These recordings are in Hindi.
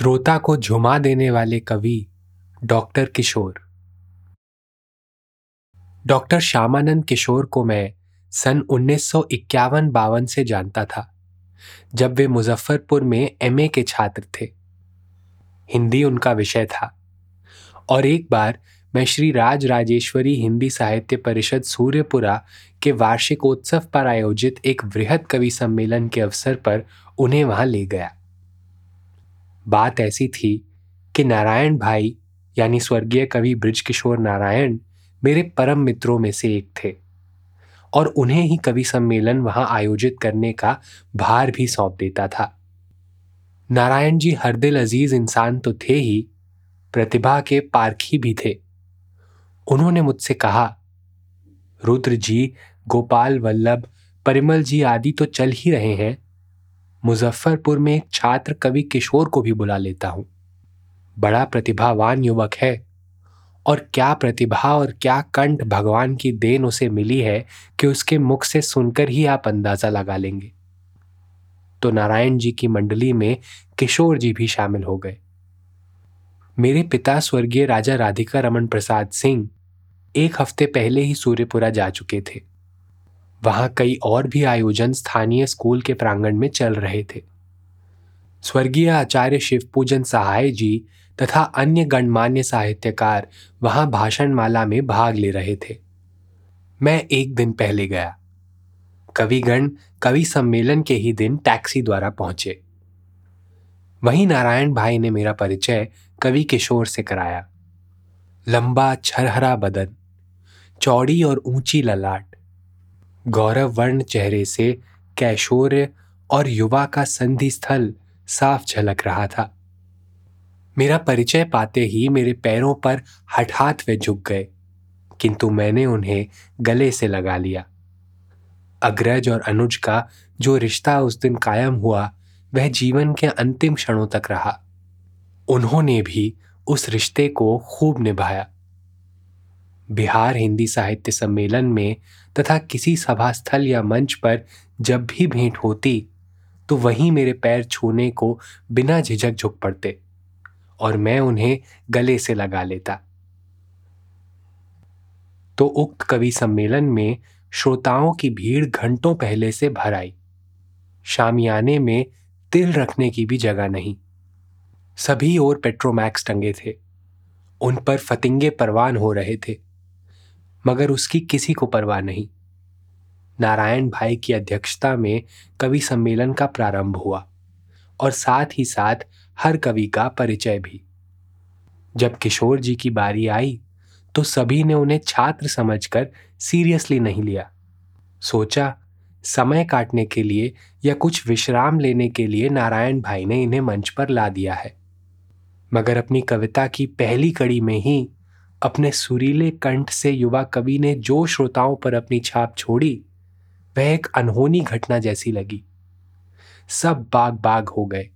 श्रोता को झुमा देने वाले कवि डॉक्टर किशोर। डॉक्टर श्यामानंद किशोर को मैं सन उन्नीस सौ इक्यावन बावन से जानता था, जब वे मुजफ्फरपुर में एमए के छात्र थे। हिंदी उनका विषय था। और एक बार मैं श्री राज राजेश्वरी हिंदी साहित्य परिषद सूर्यपुरा के वार्षिकोत्सव पर आयोजित एक वृहद कवि सम्मेलन के अवसर पर उन्हें वहाँ ले गया। बात ऐसी थी कि नारायण भाई, यानी स्वर्गीय कवि ब्रिजकिशोर नारायण, मेरे परम मित्रों में से एक थे और उन्हें ही कवि सम्मेलन वहाँ आयोजित करने का भार भी सौंप देता था। नारायण जी हर दिल अज़ीज़ इंसान तो थे ही, प्रतिभा के पारखी भी थे। उन्होंने मुझसे कहा, रुद्र जी, गोपाल, वल्लभ, परिमल जी आदि तो चल ही रहे हैं। मुजफ्फरपुर में एक छात्र कवि किशोर को भी बुला लेता हूँ। बड़ा प्रतिभावान युवक है और क्या प्रतिभा और क्या कंठ भगवान की देन उसे मिली है कि उसके मुख से सुनकर ही आप अंदाज़ा लगा लेंगे। तो नारायण जी की मंडली में किशोर जी भी शामिल हो गए। मेरे पिता स्वर्गीय राजा राधिका रमन प्रसाद सिंह एक हफ़्ते पहले ही सूर्यपुरा जा चुके थे। वहाँ कई और भी आयोजन स्थानीय स्कूल के प्रांगण में चल रहे थे। स्वर्गीय आचार्य शिवपूजन सहाय जी तथा अन्य गणमान्य साहित्यकार वहाँ भाषणमाला में भाग ले रहे थे। मैं एक दिन पहले गया। कविगण कवि सम्मेलन के ही दिन टैक्सी द्वारा पहुँचे। वहीं नारायण भाई ने मेरा परिचय कवि किशोर से कराया। लंबा छरहरा बदन, चौड़ी और ऊँची ललाट गौरव वर्ण चेहरे से कैशोर्य और युवा का संधि स्थल साफ़ झलक रहा था। मेरा परिचय पाते ही मेरे पैरों पर हठात वे झुक गए, किंतु मैंने उन्हें गले से लगा लिया। अग्रज और अनुज का जो रिश्ता उस दिन कायम हुआ, वह जीवन के अंतिम क्षणों तक रहा। उन्होंने भी उस रिश्ते को खूब निभाया। बिहार हिंदी साहित्य सम्मेलन में तथा किसी सभा स्थल या मंच पर जब भी भेंट होती तो वहीं मेरे पैर छूने को बिना झिझक झुक पड़ते और मैं उन्हें गले से लगा लेता। तो उक्त कवि सम्मेलन में श्रोताओं की भीड़ घंटों पहले से भर आई। शामियाने में तिल रखने की भी जगह नहीं। सभी ओर पेट्रोमैक्स टंगे थे। उन पर फतिंगे परवान हो रहे थे। मगर उसकी किसी को परवाह नहीं। नारायण भाई की अध्यक्षता में कवि सम्मेलन का प्रारंभ हुआ और साथ ही साथ हर कवि का परिचय भी। जब किशोर जी की बारी आई तो सभी ने उन्हें छात्र समझकर सीरियसली नहीं लिया। सोचा, समय काटने के लिए या कुछ विश्राम लेने के लिए नारायण भाई ने इन्हें मंच पर ला दिया है। मगर अपनी कविता की पहली कड़ी में ही अपने सुरीले कंठ से युवा कवि ने जो श्रोताओं पर अपनी छाप छोड़ी, वह एक अनहोनी घटना जैसी लगी। सब बाग बाग हो गए।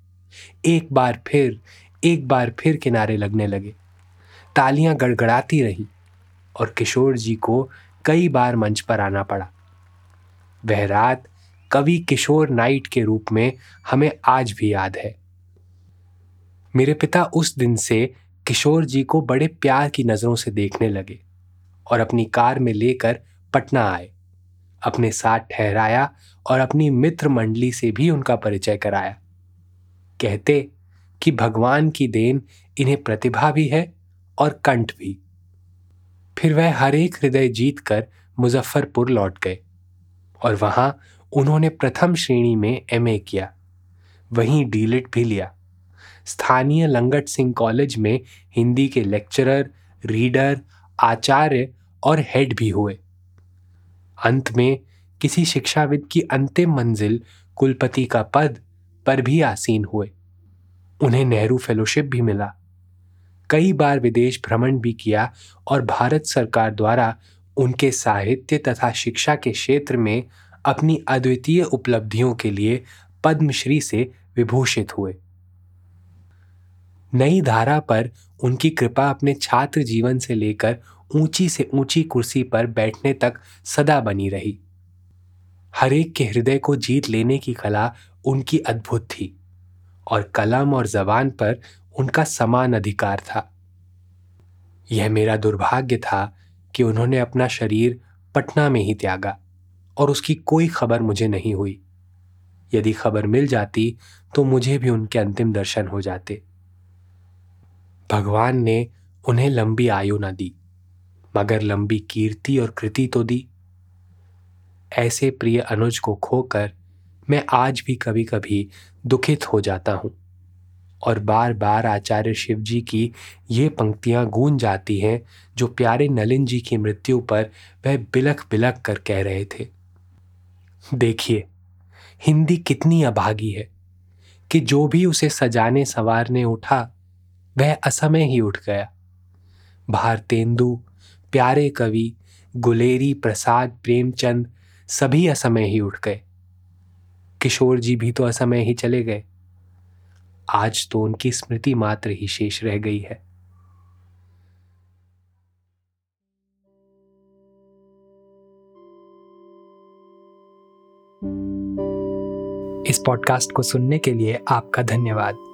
एक बार फिर, एक बार फिर किनारे लगने लगे। तालियाँ गड़गड़ाती रही और किशोर जी को कई बार मंच पर आना पड़ा। वह रात कवि किशोर नाइट के रूप में हमें आज भी याद है। मेरे पिता उस दिन से किशोर जी को बड़े प्यार की नज़रों से देखने लगे और अपनी कार में लेकर पटना आए। अपने साथ ठहराया और अपनी मित्र मंडली से भी उनका परिचय कराया। कहते कि भगवान की देन इन्हें प्रतिभा भी है और कंठ भी। फिर वह हर एक हृदय जीत कर मुजफ्फरपुर लौट गए और वहाँ उन्होंने प्रथम श्रेणी में एमए किया। वहीं डीलिट भी लिया। स्थानीय लंगट सिंह कॉलेज में हिंदी के लेक्चरर रीडर आचार्य और हेड भी हुए। अंत में किसी शिक्षाविद की अंतिम मंजिल कुलपति का पद पर भी आसीन हुए। उन्हें नेहरू फेलोशिप भी मिला। कई बार विदेश भ्रमण भी किया और भारत सरकार द्वारा उनके साहित्य तथा शिक्षा के क्षेत्र में अपनी अद्वितीय उपलब्धियों के लिए पद्मश्री से विभूषित हुए। नई धारा पर उनकी कृपा अपने छात्र जीवन से लेकर ऊँची से ऊँची कुर्सी पर बैठने तक सदा बनी रही। हरेक के हृदय को जीत लेने की कला उनकी अद्भुत थी और कलम और जबान पर उनका समान अधिकार था। यह मेरा दुर्भाग्य था कि उन्होंने अपना शरीर पटना में ही त्यागा और उसकी कोई खबर मुझे नहीं हुई। यदि खबर मिल जाती तो मुझे भी उनके अंतिम दर्शन हो जाते। भगवान ने उन्हें लंबी आयु न दी, मगर लंबी कीर्ति और कृति तो दी। ऐसे प्रिय अनुज को खोकर मैं आज भी कभी कभी दुखित हो जाता हूँ, और बार बार आचार्य शिव जी की ये पंक्तियाँ गूंज जाती हैं, जो प्यारे नलिन जी की मृत्यु पर वह बिलख बिलख कर कह रहे थे। देखिए, हिंदी कितनी अभागी है, कि जो भी उसे सजाने संवारने उठा वह असमय ही उठ गया। भारतेंदु, प्यारे कवि, गुलेरी, प्रसाद, प्रेमचंद सभी असमय ही उठ गए। किशोर जी भी तो असमय ही चले गए। आज तो उनकी स्मृति मात्र ही शेष रह गई है। इस पॉडकास्ट को सुनने के लिए आपका धन्यवाद।